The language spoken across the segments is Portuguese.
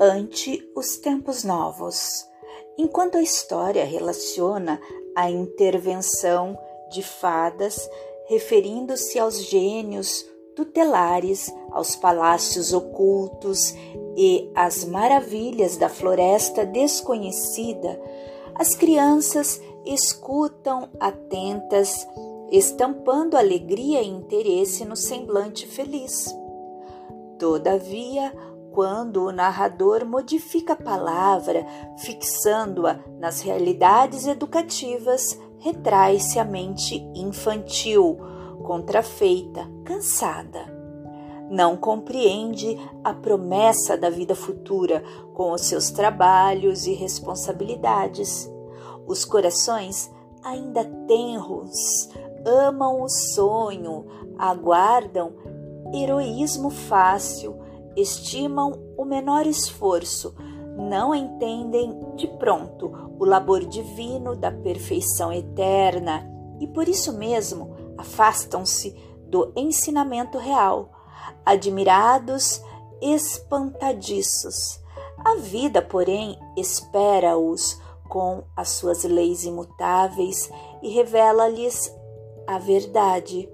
ante os tempos novos. Enquanto a história relaciona a intervenção de fadas, referindo-se aos gênios tutelares, aos palácios ocultos e às maravilhas da floresta desconhecida, as crianças escutam atentas, estampando alegria e interesse no semblante feliz. Todavia, quando o narrador modifica a palavra, fixando-a nas realidades educativas, retrai-se a mente infantil, contrafeita, cansada. Não compreende a promessa da vida futura com os seus trabalhos e responsabilidades. Os corações ainda tenros amam o sonho, aguardam heroísmo fácil, estimam o menor esforço, não entendem de pronto o labor divino da perfeição eterna e por isso mesmo afastam-se do ensinamento real, admirados, espantadiços. A vida, porém, espera-os com as suas leis imutáveis e revela-lhes a verdade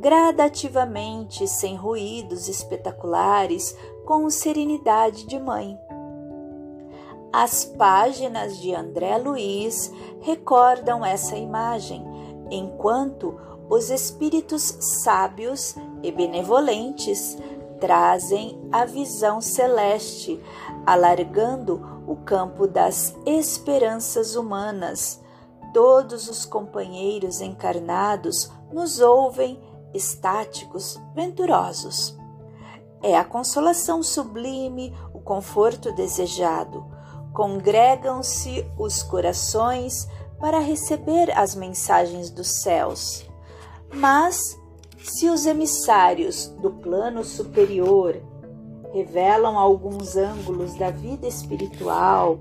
gradativamente, sem ruídos espetaculares, com serenidade de mãe. As páginas de André Luiz recordam essa imagem, enquanto os espíritos sábios e benevolentes trazem a visão celeste, alargando o campo das esperanças humanas. Todos os companheiros encarnados nos ouvem estáticos, venturosos. É a consolação sublime, o conforto desejado. Congregam-se os corações para receber as mensagens dos céus. Mas, se os emissários do plano superior revelam alguns ângulos da vida espiritual,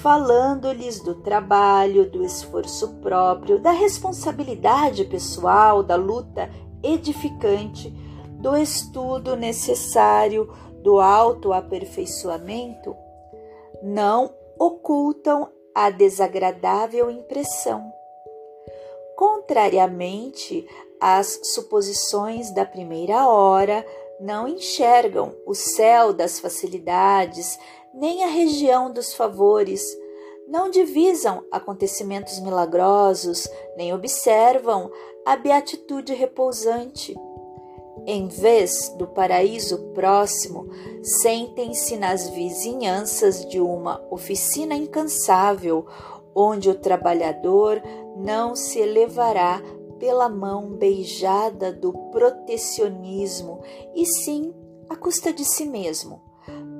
falando-lhes do trabalho, do esforço próprio, da responsabilidade pessoal, da luta edificante, do estudo necessário, do autoaperfeiçoamento, não ocultam a desagradável impressão. Contrariamente às suposições da primeira hora, não enxergam o céu das facilidades, nem a região dos favores, não divisam acontecimentos milagrosos, nem observam a beatitude repousante. Em vez do paraíso próximo, sentem-se nas vizinhanças de uma oficina incansável, onde o trabalhador não se elevará pela mão beijada do protecionismo, e sim à custa de si mesmo,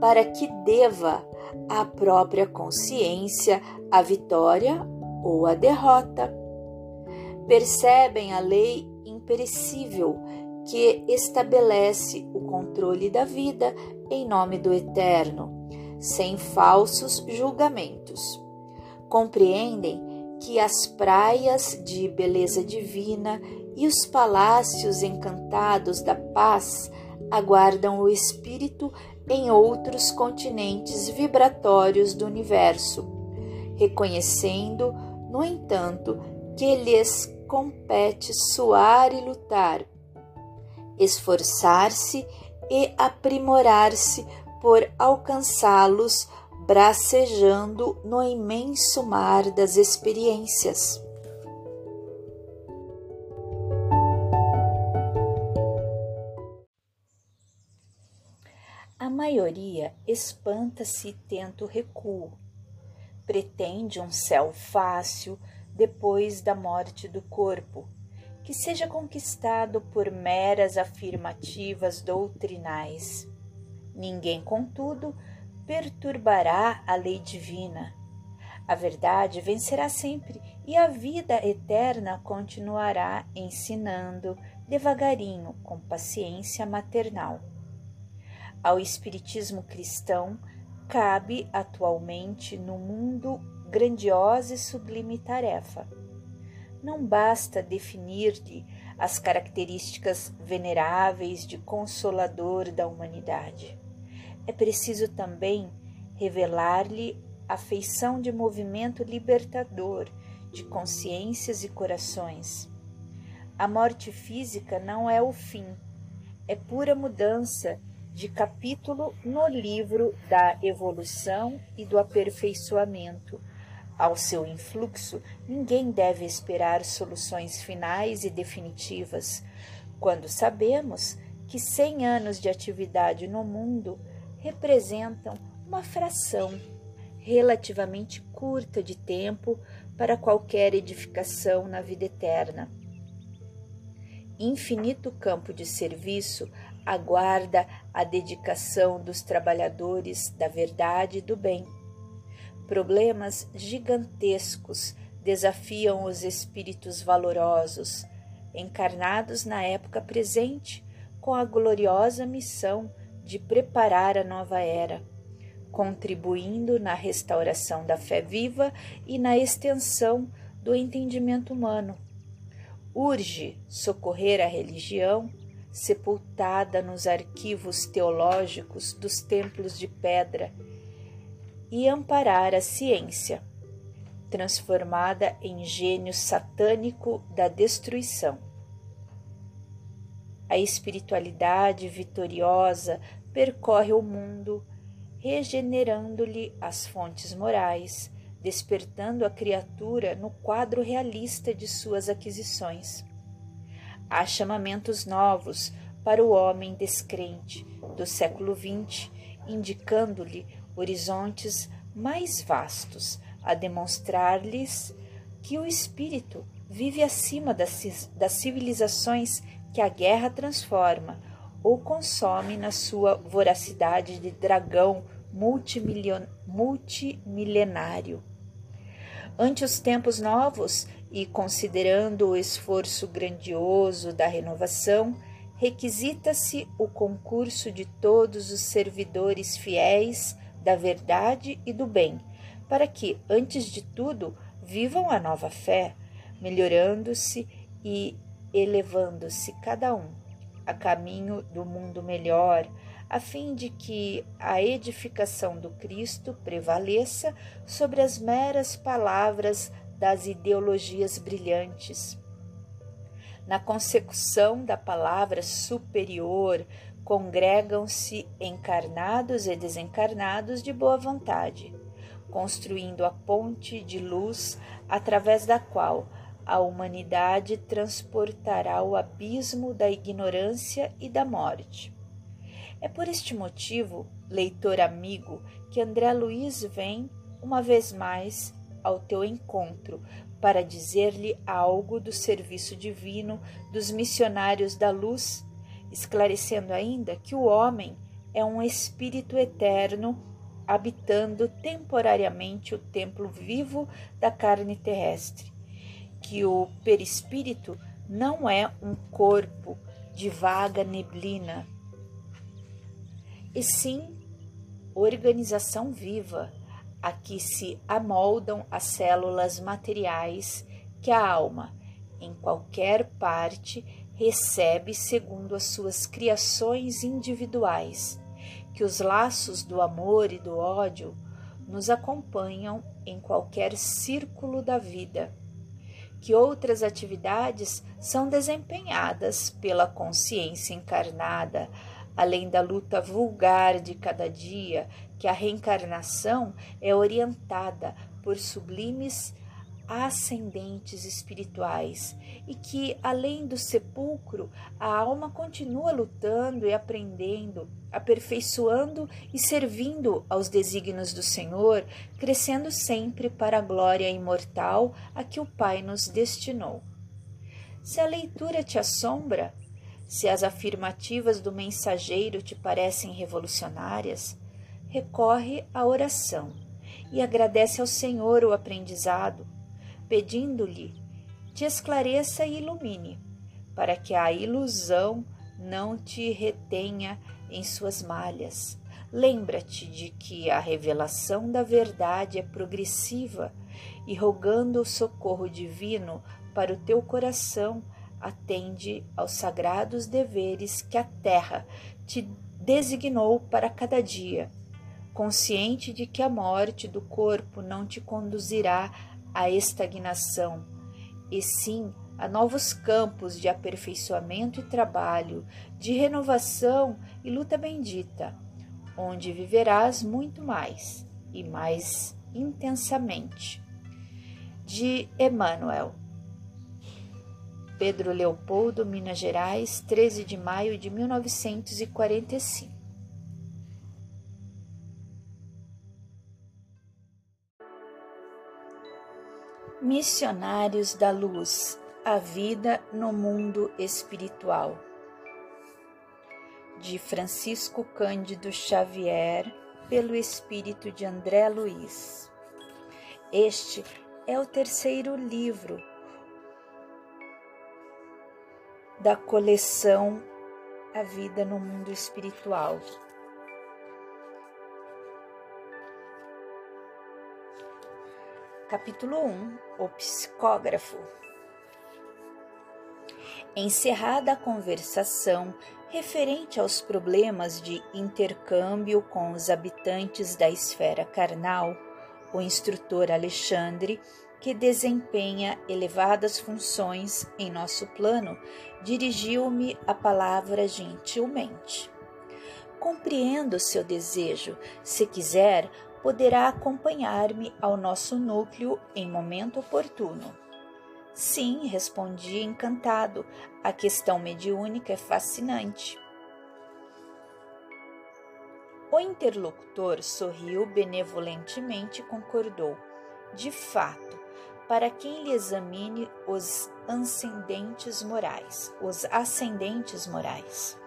para que deva à própria consciência a vitória ou a derrota percebem a lei imperecível que estabelece o controle da vida em nome do Eterno, sem falsos julgamentos. Compreendem que as praias de beleza divina e os palácios encantados da paz aguardam o espírito em outros continentes vibratórios do universo, reconhecendo, no entanto, que lhes compete suar e lutar, esforçar-se e aprimorar-se por alcançá-los, bracejando no imenso mar das experiências. A maioria espanta-se e tenta o recuo. Pretende um céu fácil, depois da morte do corpo, que seja conquistado por meras afirmativas doutrinais. Ninguém, contudo, perturbará a lei divina. A verdade vencerá sempre e a vida eterna continuará ensinando devagarinho, com paciência maternal. Ao Espiritismo cristão cabe atualmente no mundo grandiosa e sublime tarefa. Não basta definir-lhe as características veneráveis de consolador da humanidade. É preciso também revelar-lhe a feição de movimento libertador de consciências e corações. A morte física não é o fim, é pura mudança de capítulo no livro da evolução e do aperfeiçoamento. Ao seu influxo, ninguém deve esperar soluções finais e definitivas, quando sabemos que 100 anos de atividade no mundo representam uma fração relativamente curta de tempo para qualquer edificação na vida eterna. Infinito campo de serviço aguarda a dedicação dos trabalhadores da verdade e do bem. Problemas gigantescos desafiam os espíritos valorosos, encarnados na época presente, com a gloriosa missão de preparar a nova era, contribuindo na restauração da fé viva e na extensão do entendimento humano. Urge socorrer a religião sepultada nos arquivos teológicos dos templos de pedra, e amparar a ciência, transformada em gênio satânico da destruição. A espiritualidade vitoriosa percorre o mundo, regenerando-lhe as fontes morais, despertando a criatura no quadro realista de suas aquisições. Há chamamentos novos para o homem descrente do século XX, indicando-lhe horizontes mais vastos, a demonstrar-lhes que o espírito vive acima das, das civilizações que a guerra transforma ou consome na sua voracidade de dragão multimilenário. Ante os tempos novos e considerando o esforço grandioso da renovação, requisita-se o concurso de todos os servidores fiéis da verdade e do bem, para que, antes de tudo, vivam a nova fé, melhorando-se e elevando-se cada um a caminho do mundo melhor, a fim de que a edificação do Cristo prevaleça sobre as meras palavras das ideologias brilhantes. Na consecução da palavra superior, congregam-se encarnados e desencarnados de boa vontade, construindo a ponte de luz através da qual a humanidade transportará o abismo da ignorância e da morte. É por este motivo, leitor amigo, que André Luiz vem, uma vez mais, ao teu encontro para dizer-lhe algo do serviço divino dos missionários da luz, esclarecendo ainda que o homem é um espírito eterno habitando temporariamente o templo vivo da carne terrestre, que o perispírito não é um corpo de vaga neblina e sim organização viva a que se amoldam as células materiais que a alma, em qualquer parte, recebe segundo as suas criações individuais, que os laços do amor e do ódio nos acompanham em qualquer círculo da vida, que outras atividades são desempenhadas pela consciência encarnada além da luta vulgar de cada dia, que a reencarnação é orientada por sublimes ascendentes espirituais e que, além do sepulcro, a alma continua lutando e aprendendo, aperfeiçoando e servindo aos desígnios do Senhor, crescendo sempre para a glória imortal a que o Pai nos destinou. Se a leitura te assombra, se as afirmativas do mensageiro te parecem revolucionárias, recorre à oração e agradece ao Senhor o aprendizado, pedindo-lhe te esclareça e ilumine, para que a ilusão não te retenha em suas malhas. Lembra-te de que a revelação da verdade é progressiva e, rogando o socorro divino para o teu coração, atende aos sagrados deveres que a terra te designou para cada dia, consciente de que a morte do corpo não te conduzirá à estagnação, e sim a novos campos de aperfeiçoamento e trabalho, de renovação e luta bendita, onde viverás muito mais e mais intensamente. De Emmanuel. Pedro Leopoldo, Minas Gerais, 13 de maio de 1945. Missionários da Luz A Vida no Mundo Espiritual de Francisco Cândido Xavier, pelo espírito de André Luiz. Este é o terceiro livro da coleção A Vida no Mundo Espiritual. Capítulo 1 O Psicógrafo Encerrada a conversação referente aos problemas de intercâmbio com os habitantes da esfera carnal, o instrutor Alexandre, que desempenha elevadas funções em nosso plano, dirigiu-me a palavra gentilmente. Compreendo seu desejo. Se quiser, poderá acompanhar-me ao nosso núcleo em momento oportuno. Sim, respondi encantado. A questão mediúnica é fascinante. O interlocutor sorriu benevolentemente e concordou. De fato, para quem lhe examine os ascendentes morais, os ascendentes morais.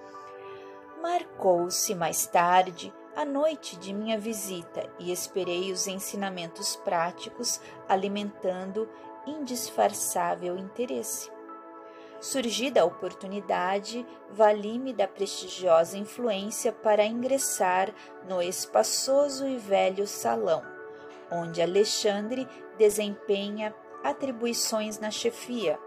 Marcou-se mais tarde a noite de minha visita e esperei os ensinamentos práticos alimentando indisfarçável interesse. Surgida a oportunidade, vali-me da prestigiosa influência para ingressar no espaçoso e velho salão, onde Alexandre desempenha atribuições na chefia.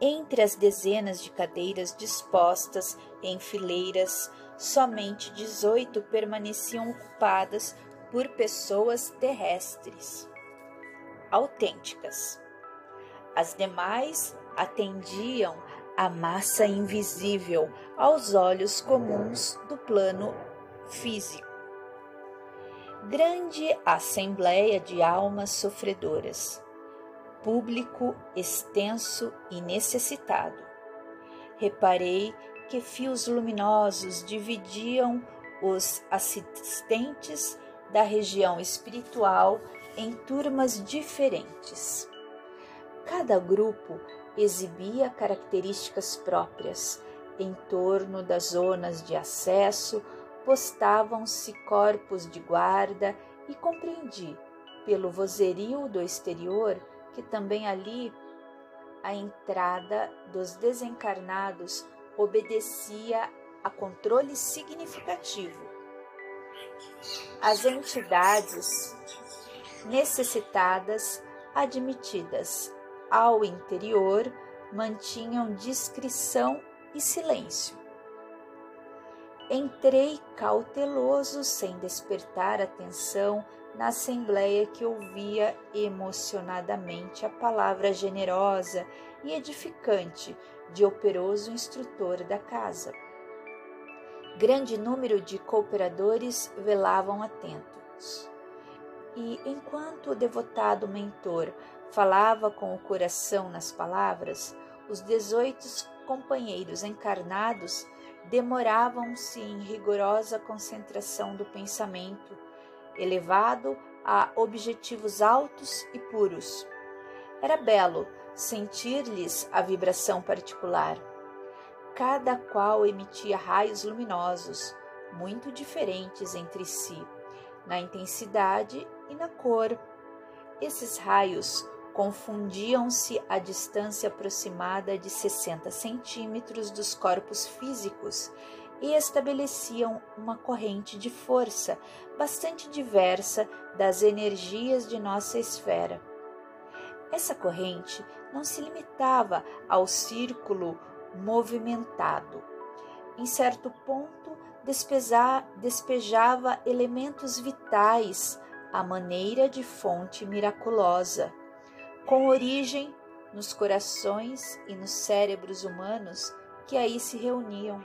Entre as dezenas de cadeiras dispostas em fileiras, somente 18 permaneciam ocupadas por pessoas terrestres, autênticas. As demais atendiam à massa invisível aos olhos comuns do plano físico grande assembleia de almas sofredoras, público extenso e necessitado. Reparei que fios luminosos dividiam os assistentes da região espiritual em turmas diferentes. Cada grupo exibia características próprias em torno das zonas de acesso postavam-se corpos de guarda e compreendi, pelo vozerio do exterior, que também ali a entrada dos desencarnados obedecia a controle significativo. As entidades necessitadas admitidas ao interior mantinham discrição e silêncio. Entrei cauteloso, sem despertar atenção, na assembleia que ouvia emocionadamente a palavra generosa e edificante de operoso instrutor da casa. Grande número de cooperadores velavam atentos. E enquanto o devotado mentor falava com o coração nas palavras, os dezoito companheiros encarnados demoravam-se em rigorosa concentração do pensamento, elevado a objetivos altos e puros. Era belo sentir-lhes a vibração particular. Cada qual emitia raios luminosos, muito diferentes entre si, na intensidade e na cor. Esses raios confundiam-se a distância aproximada de 60 centímetros dos corpos físicos e estabeleciam uma corrente de força bastante diversa das energias de nossa esfera. Essa corrente não se limitava ao círculo movimentado. Em certo ponto, despejava elementos vitais à maneira de fonte miraculosa, com origem nos corações e nos cérebros humanos que aí se reuniam.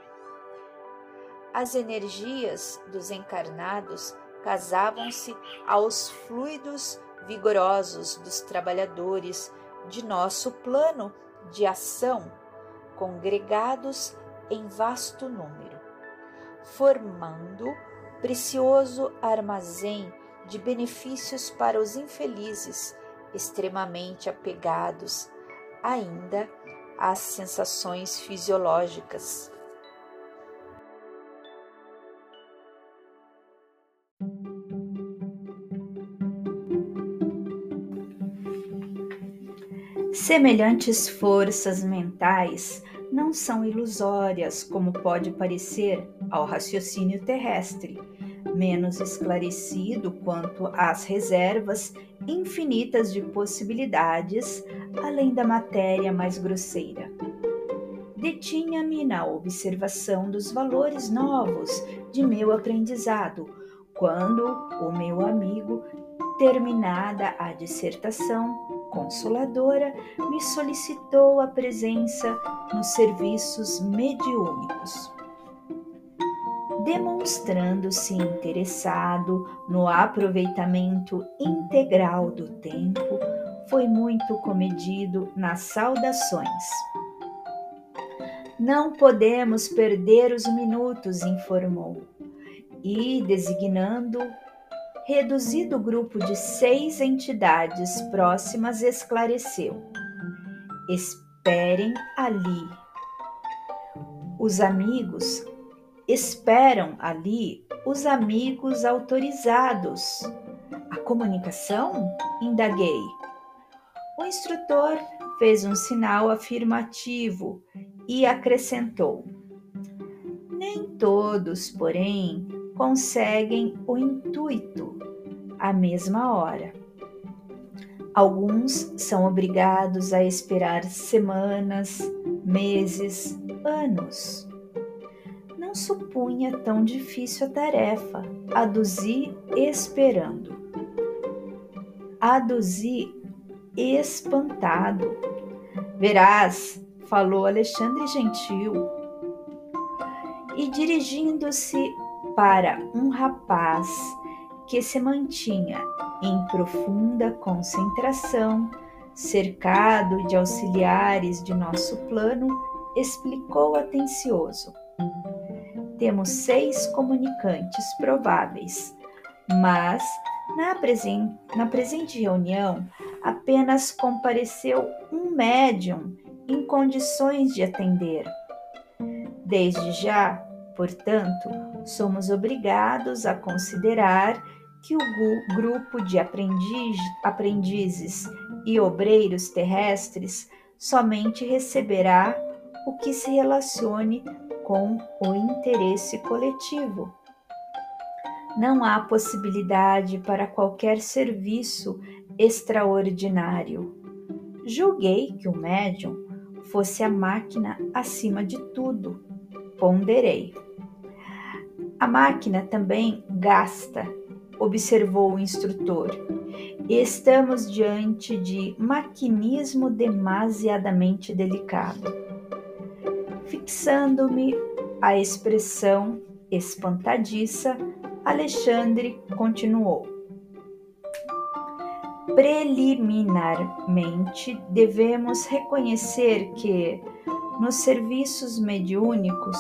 As energias dos encarnados casavam-se aos fluidos vigorosos dos trabalhadores de nosso plano de ação, congregados em vasto número, formando precioso armazém de benefícios para os infelizes extremamente apegados ainda às sensações fisiológicas. Semelhantes forças mentais não são ilusórias, como pode parecer ao raciocínio terrestre, menos esclarecido quanto às reservas infinitas de possibilidades além da matéria mais grosseira. Detinha-me na observação dos valores novos de meu aprendizado, quando o meu amigo, terminada a dissertação, consoladora, me solicitou a presença nos serviços mediúnicos. Demonstrando-se interessado no aproveitamento integral do tempo, foi muito comedido nas saudações. Não podemos perder os minutos, informou, e, designando reduzido grupo de seis entidades próximas, esclareceu: Esperem ali. Os amigos esperam ali os amigos autorizados. A comunicação? Indaguei. O instrutor fez um sinal afirmativo e acrescentou: Nem todos, porém, conseguem o intuito à mesma hora. Alguns são obrigados a esperar semanas, meses, anos. Não supunha tão difícil a tarefa, aduzir esperando. Aduzir espantado. Verás, falou Alexandre Gentil. E dirigindo-se para um rapaz que se mantinha em profunda concentração, cercado de auxiliares de nosso plano, explicou atencioso. Temos seis comunicantes prováveis, mas na, presen na presente reunião apenas compareceu um médium em condições de atender. Desde já, portanto, somos obrigados a considerar que o grupo de aprendiz, aprendizes e obreiros terrestres somente receberá o que se relacione com o interesse coletivo. Não há possibilidade para qualquer serviço extraordinário. Julguei que o médium fosse a máquina acima de tudo. Ponderei. A máquina também gasta, observou o instrutor. Estamos diante de maquinismo demasiadamente delicado. Fixando-me a expressão espantadiça, Alexandre continuou. Preliminarmente, devemos reconhecer que, nos serviços mediúnicos,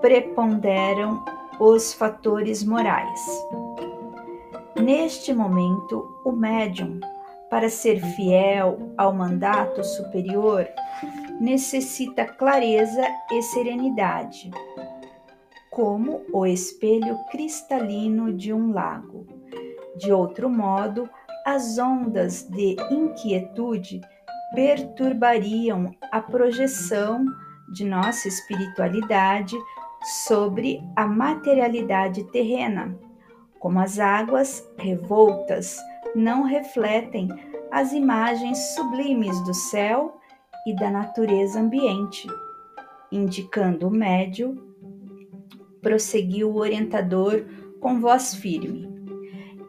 preponderam os fatores morais. Neste momento, o médium, para ser fiel ao mandato superior, necessita clareza e serenidade, como o espelho cristalino de um lago. De outro modo, as ondas de inquietude perturbariam a projeção de nossa espiritualidade sobre a materialidade terrena, como as águas revoltas não refletem as imagens sublimes do céu e da natureza ambiente, indicando o médio prosseguiu o orientador com voz firme.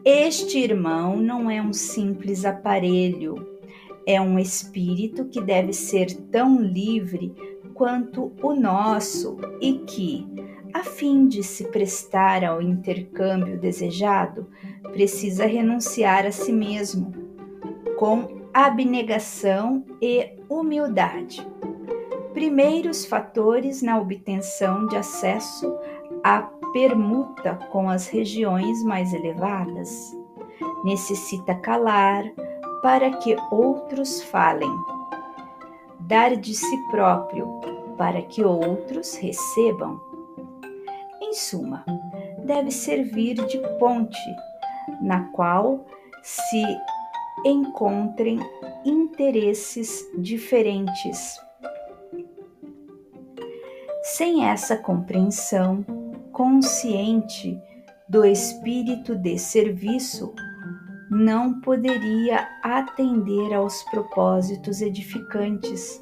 Este irmão não é um simples aparelho, é um espírito que deve ser tão livre quanto o nosso e que, a fim de se prestar ao intercâmbio desejado, precisa renunciar a si mesmo, com abnegação e humildade. Primeiros fatores na obtenção de acesso à permuta com as regiões mais elevadas. Necessita calar para que outros falem, dar de si próprio para que outros recebam. Em suma, deve servir de ponte na qual se encontrem interesses diferentes. Sem essa compreensão consciente do espírito de serviço, não poderia atender aos propósitos edificantes.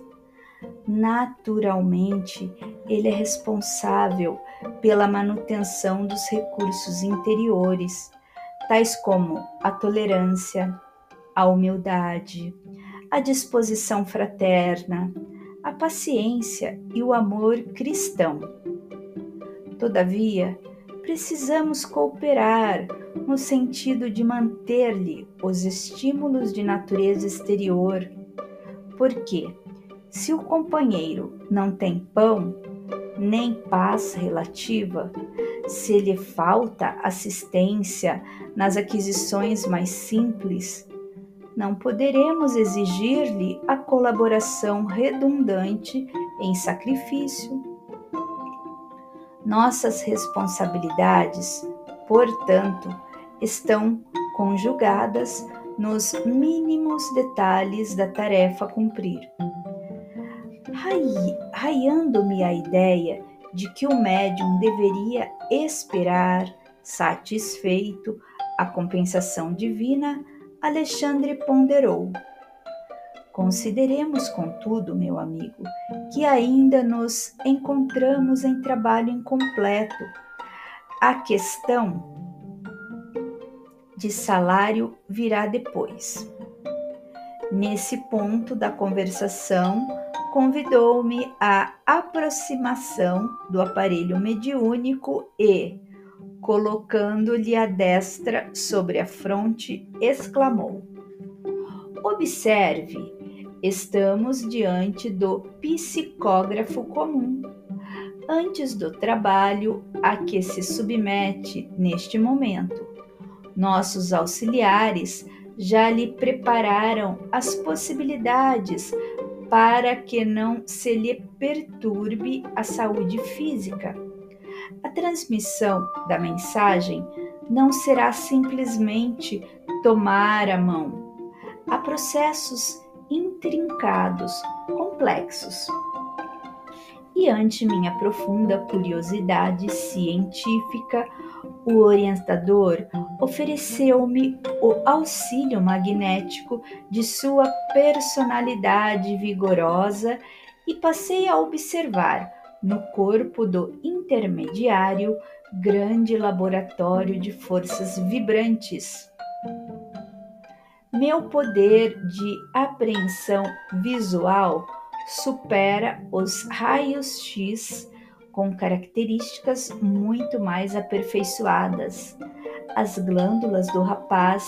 Naturalmente, ele é responsável pela manutenção dos recursos interiores, tais como a tolerância, a humildade, a disposição fraterna, a paciência e o amor cristão. Todavia, precisamos cooperar no sentido de manter-lhe os estímulos de natureza exterior, porque se o companheiro não tem pão, nem paz relativa, se lhe falta assistência nas aquisições mais simples, não poderemos exigir-lhe a colaboração redundante em sacrifício. Nossas responsabilidades, portanto, estão conjugadas nos mínimos detalhes da tarefa a cumprir. Raiando-me a ideia de que o médium deveria esperar, satisfeito, a compensação divina, Alexandre ponderou. Consideremos, contudo, meu amigo, que ainda nos encontramos em trabalho incompleto. A questão de salário virá depois. Nesse ponto da conversação, convidou-me à aproximação do aparelho mediúnico e, colocando-lhe a destra sobre a fronte, exclamou: Observe, estamos diante do psicógrafo comum. Antes do trabalho a que se submete neste momento, nossos auxiliares já lhe prepararam as possibilidades para que não se lhe perturbe a saúde física. A transmissão da mensagem não será simplesmente tomar a mão. Há processos intrincados, complexos. E ante minha profunda curiosidade científica, o orientador ofereceu-me o auxílio magnético de sua personalidade vigorosa e passei a observar no corpo do intermediário grande laboratório de forças vibrantes. Meu poder de apreensão visual supera os raios X com características muito mais aperfeiçoadas. As glândulas do rapaz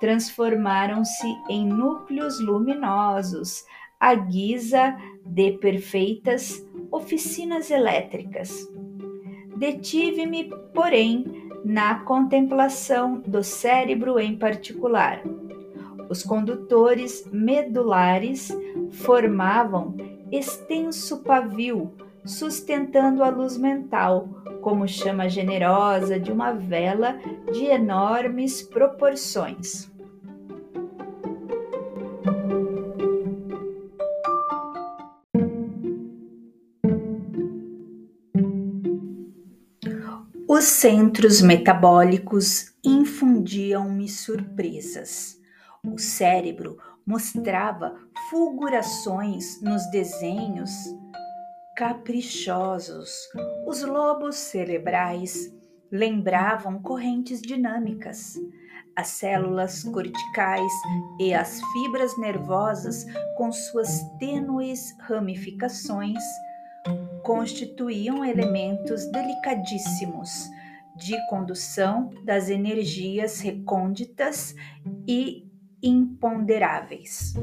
transformaram-se em núcleos luminosos, à guisa de perfeitas oficinas elétricas. Detive-me, porém, na contemplação do cérebro em particular. Os condutores medulares formavam extenso pavio sustentando a luz mental, como chama generosa de uma vela de enormes proporções. Os centros metabólicos infundiam-me surpresas. O cérebro mostrava fulgurações nos desenhos caprichosos. Os lobos cerebrais lembravam correntes dinâmicas. As células corticais e as fibras nervosas, com suas tênues ramificações, constituíam elementos delicadíssimos de condução das energias recônditas e imponderáveis.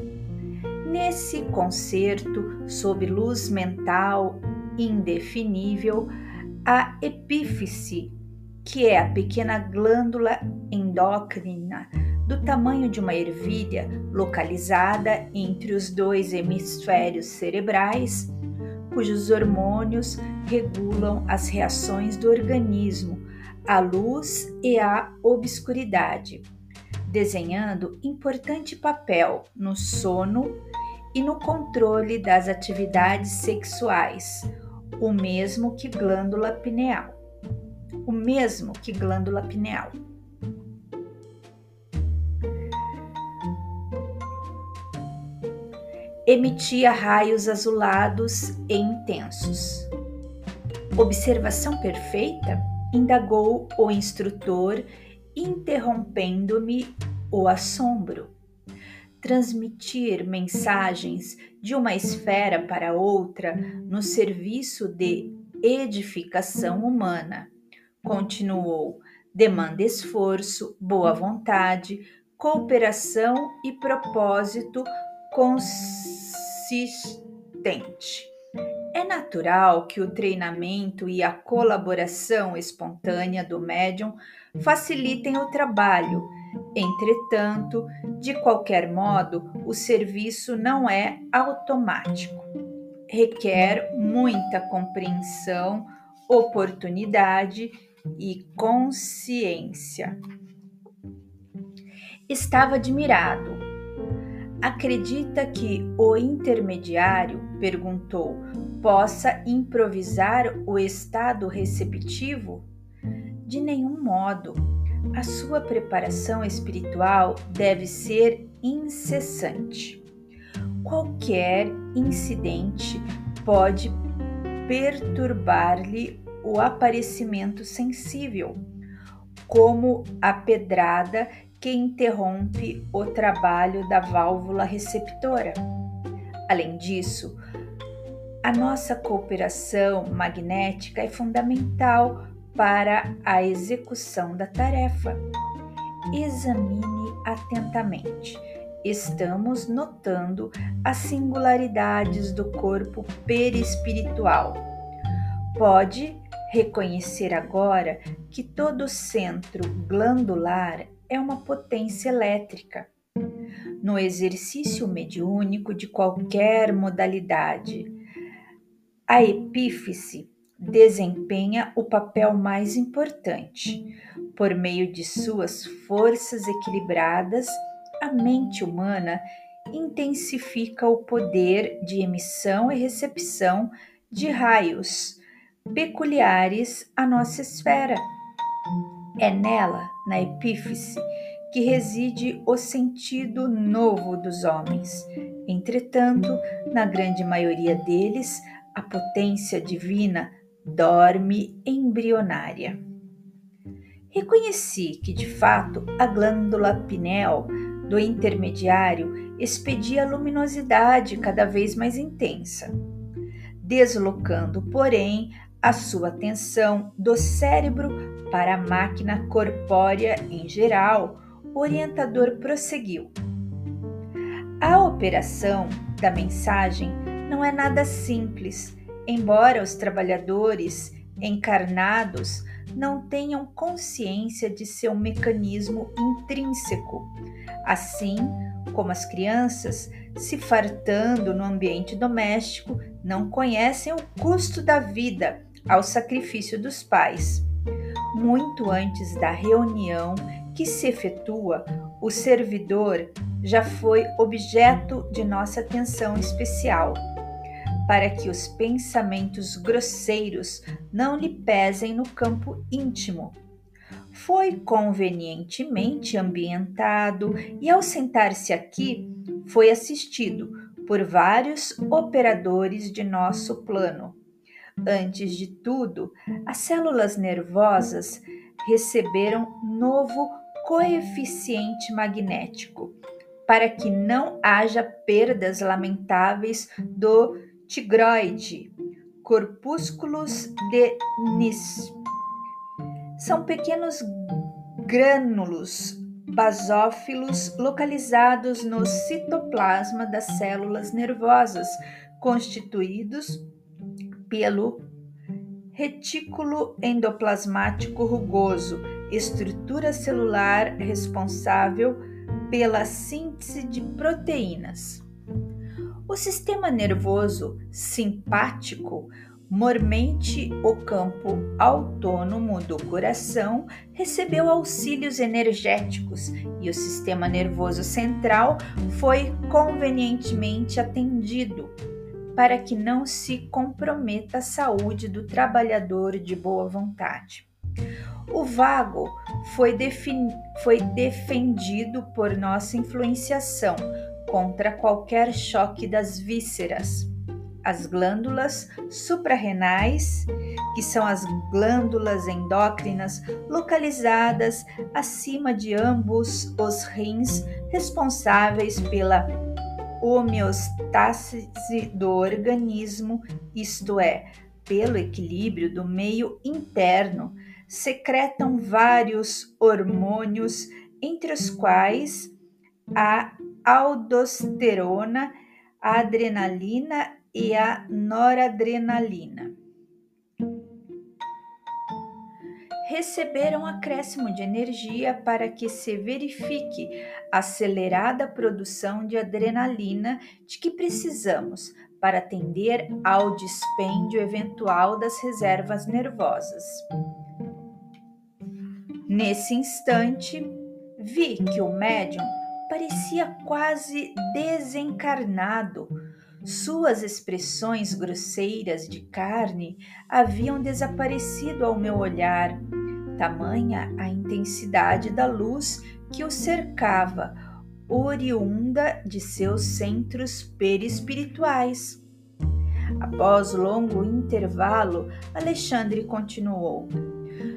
Nesse concerto, sob luz mental indefinível, a epífise, que é a pequena glândula endócrina do tamanho de uma ervilha, localizada entre os dois hemisférios cerebrais, cujos hormônios regulam as reações do organismo à luz e à obscuridade, desenhando importante papel no sono e no controle das atividades sexuais, o mesmo que glândula pineal. O mesmo que glândula pineal. Emitia raios azulados e intensos. Observação perfeita? indagou o instrutor, interrompendo-me o assombro. Transmitir mensagens de uma esfera para outra no serviço de edificação humana. Continuou. Demanda esforço, boa vontade, cooperação e propósito consistente. É natural que o treinamento e a colaboração espontânea do médium facilitem o trabalho. Entretanto, de qualquer modo, o serviço não é automático. Requer muita compreensão, oportunidade e consciência. Estava admirado. Acredita que o intermediário perguntou possa improvisar o estado receptivo? De nenhum modo. A sua preparação espiritual deve ser incessante. Qualquer incidente pode perturbar-lhe o aparecimento sensível, como a pedrada que interrompe o trabalho da válvula receptora. Além disso, a nossa cooperação magnética é fundamental para a execução da tarefa. Examine atentamente. Estamos notando as singularidades do corpo perispiritual. Pode reconhecer agora que todo centro glandular é uma potência elétrica. No exercício mediúnico de qualquer modalidade, a epífise desempenha o papel mais importante. Por meio de suas forças equilibradas, a mente humana intensifica o poder de emissão e recepção de raios peculiares à nossa esfera. É nela, na epífise, que reside o sentido novo dos homens. Entretanto, na grande maioria deles, a potência divina dorme embrionária. Reconheci que, de fato, a glândula pineal do intermediário expedia luminosidade cada vez mais intensa, deslocando, porém, a sua atenção do cérebro para a máquina corpórea em geral, o orientador prosseguiu. A operação da mensagem não é nada simples, embora os trabalhadores encarnados não tenham consciência de seu mecanismo intrínseco, assim como as crianças, se fartando no ambiente doméstico, não conhecem o custo da vida ao sacrifício dos pais. Muito antes da reunião que se efetua, o servidor já foi objeto de nossa atenção especial para que os pensamentos grosseiros não lhe pesem no campo íntimo. Foi convenientemente ambientado e, ao sentar-se aqui, foi assistido por vários operadores de nosso plano, Antes de tudo, as células nervosas receberam novo coeficiente magnético, para que não haja perdas lamentáveis do tigroide, corpúsculos de Nis. São pequenos grânulos basófilos localizados no citoplasma das células nervosas, constituídos pelo retículo endoplasmático rugoso, estrutura celular responsável pela síntese de proteínas. O sistema nervoso simpático, mormente o campo autônomo do coração, recebeu auxílios energéticos e o sistema nervoso central foi convenientemente atendido para que não se comprometa a saúde do trabalhador de boa vontade. O vago foi, foi defendido por nossa influenciação contra qualquer choque das vísceras. As glândulas suprarrenais, que são as glândulas endócrinas localizadas acima de ambos os rins, responsáveis pela homeostase do organismo, isto é, pelo equilíbrio do meio interno, secretam vários hormônios, entre os quais a aldosterona, a adrenalina e a noradrenalina. receberam acréscimo de energia para que se verifique a acelerada produção de adrenalina de que precisamos para atender ao dispêndio eventual das reservas nervosas. Nesse instante, vi que o médium parecia quase desencarnado. Suas expressões grosseiras de carne haviam desaparecido ao meu olhar tamanha a intensidade da luz que o cercava, oriunda de seus centros perispirituais. Após longo intervalo, Alexandre continuou.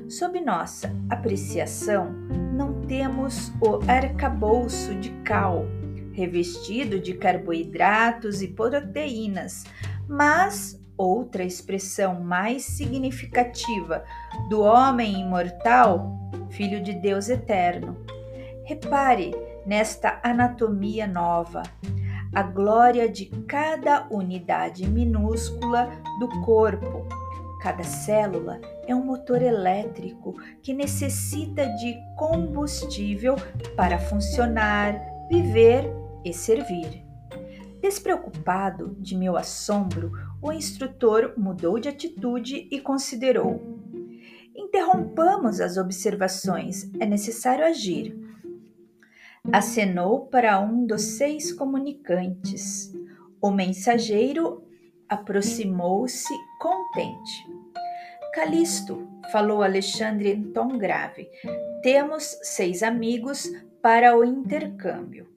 Sob nossa apreciação, não temos o arcabouço de cal, revestido de carboidratos e proteínas, mas outra expressão mais significativa do homem imortal, filho de Deus eterno. Repare nesta anatomia nova, a glória de cada unidade minúscula do corpo. Cada célula é um motor elétrico que necessita de combustível para funcionar, viver e servir. Despreocupado de meu assombro, o instrutor mudou de atitude e considerou: Interrompamos as observações, é necessário agir. Acenou para um dos seis comunicantes. O mensageiro aproximou-se contente. Calisto, falou Alexandre em tom grave, temos seis amigos para o intercâmbio.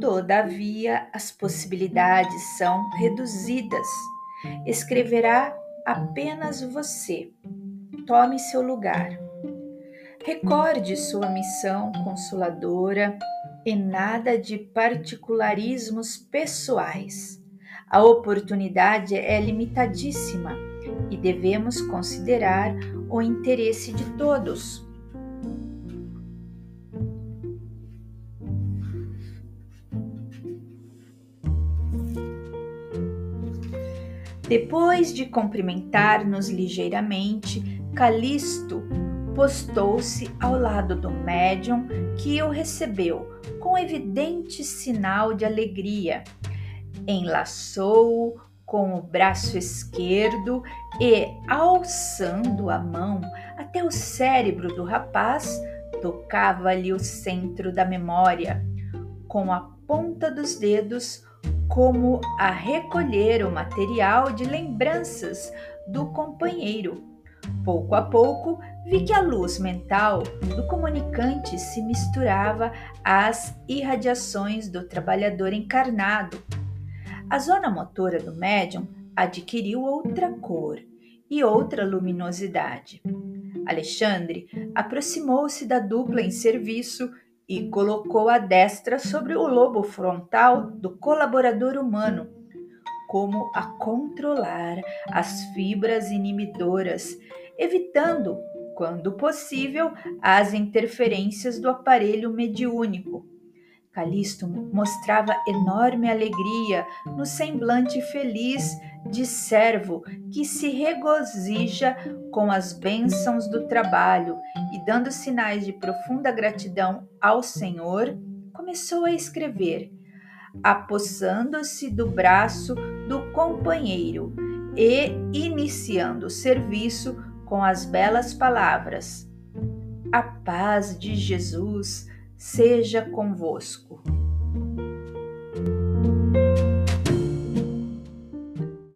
Todavia, as possibilidades são reduzidas. Escreverá apenas você. Tome seu lugar. Recorde sua missão consoladora e nada de particularismos pessoais. A oportunidade é limitadíssima e devemos considerar o interesse de todos. Depois de cumprimentar-nos ligeiramente, Calisto postou-se ao lado do médium que o recebeu com evidente sinal de alegria. Enlaçou-o com o braço esquerdo e, alçando a mão até o cérebro do rapaz, tocava-lhe o centro da memória. Com a ponta dos dedos, como a recolher o material de lembranças do companheiro. Pouco a pouco, vi que a luz mental do comunicante se misturava às irradiações do trabalhador encarnado. A zona motora do médium adquiriu outra cor e outra luminosidade. Alexandre aproximou-se da dupla em serviço e colocou a destra sobre o lobo frontal do colaborador humano, como a controlar as fibras inimidoras, evitando, quando possível, as interferências do aparelho mediúnico. Calixto mostrava enorme alegria no semblante feliz de servo que se regozija com as bênçãos do trabalho e, dando sinais de profunda gratidão ao Senhor, começou a escrever, apossando-se do braço do companheiro e iniciando o serviço com as belas palavras: A paz de Jesus seja convosco.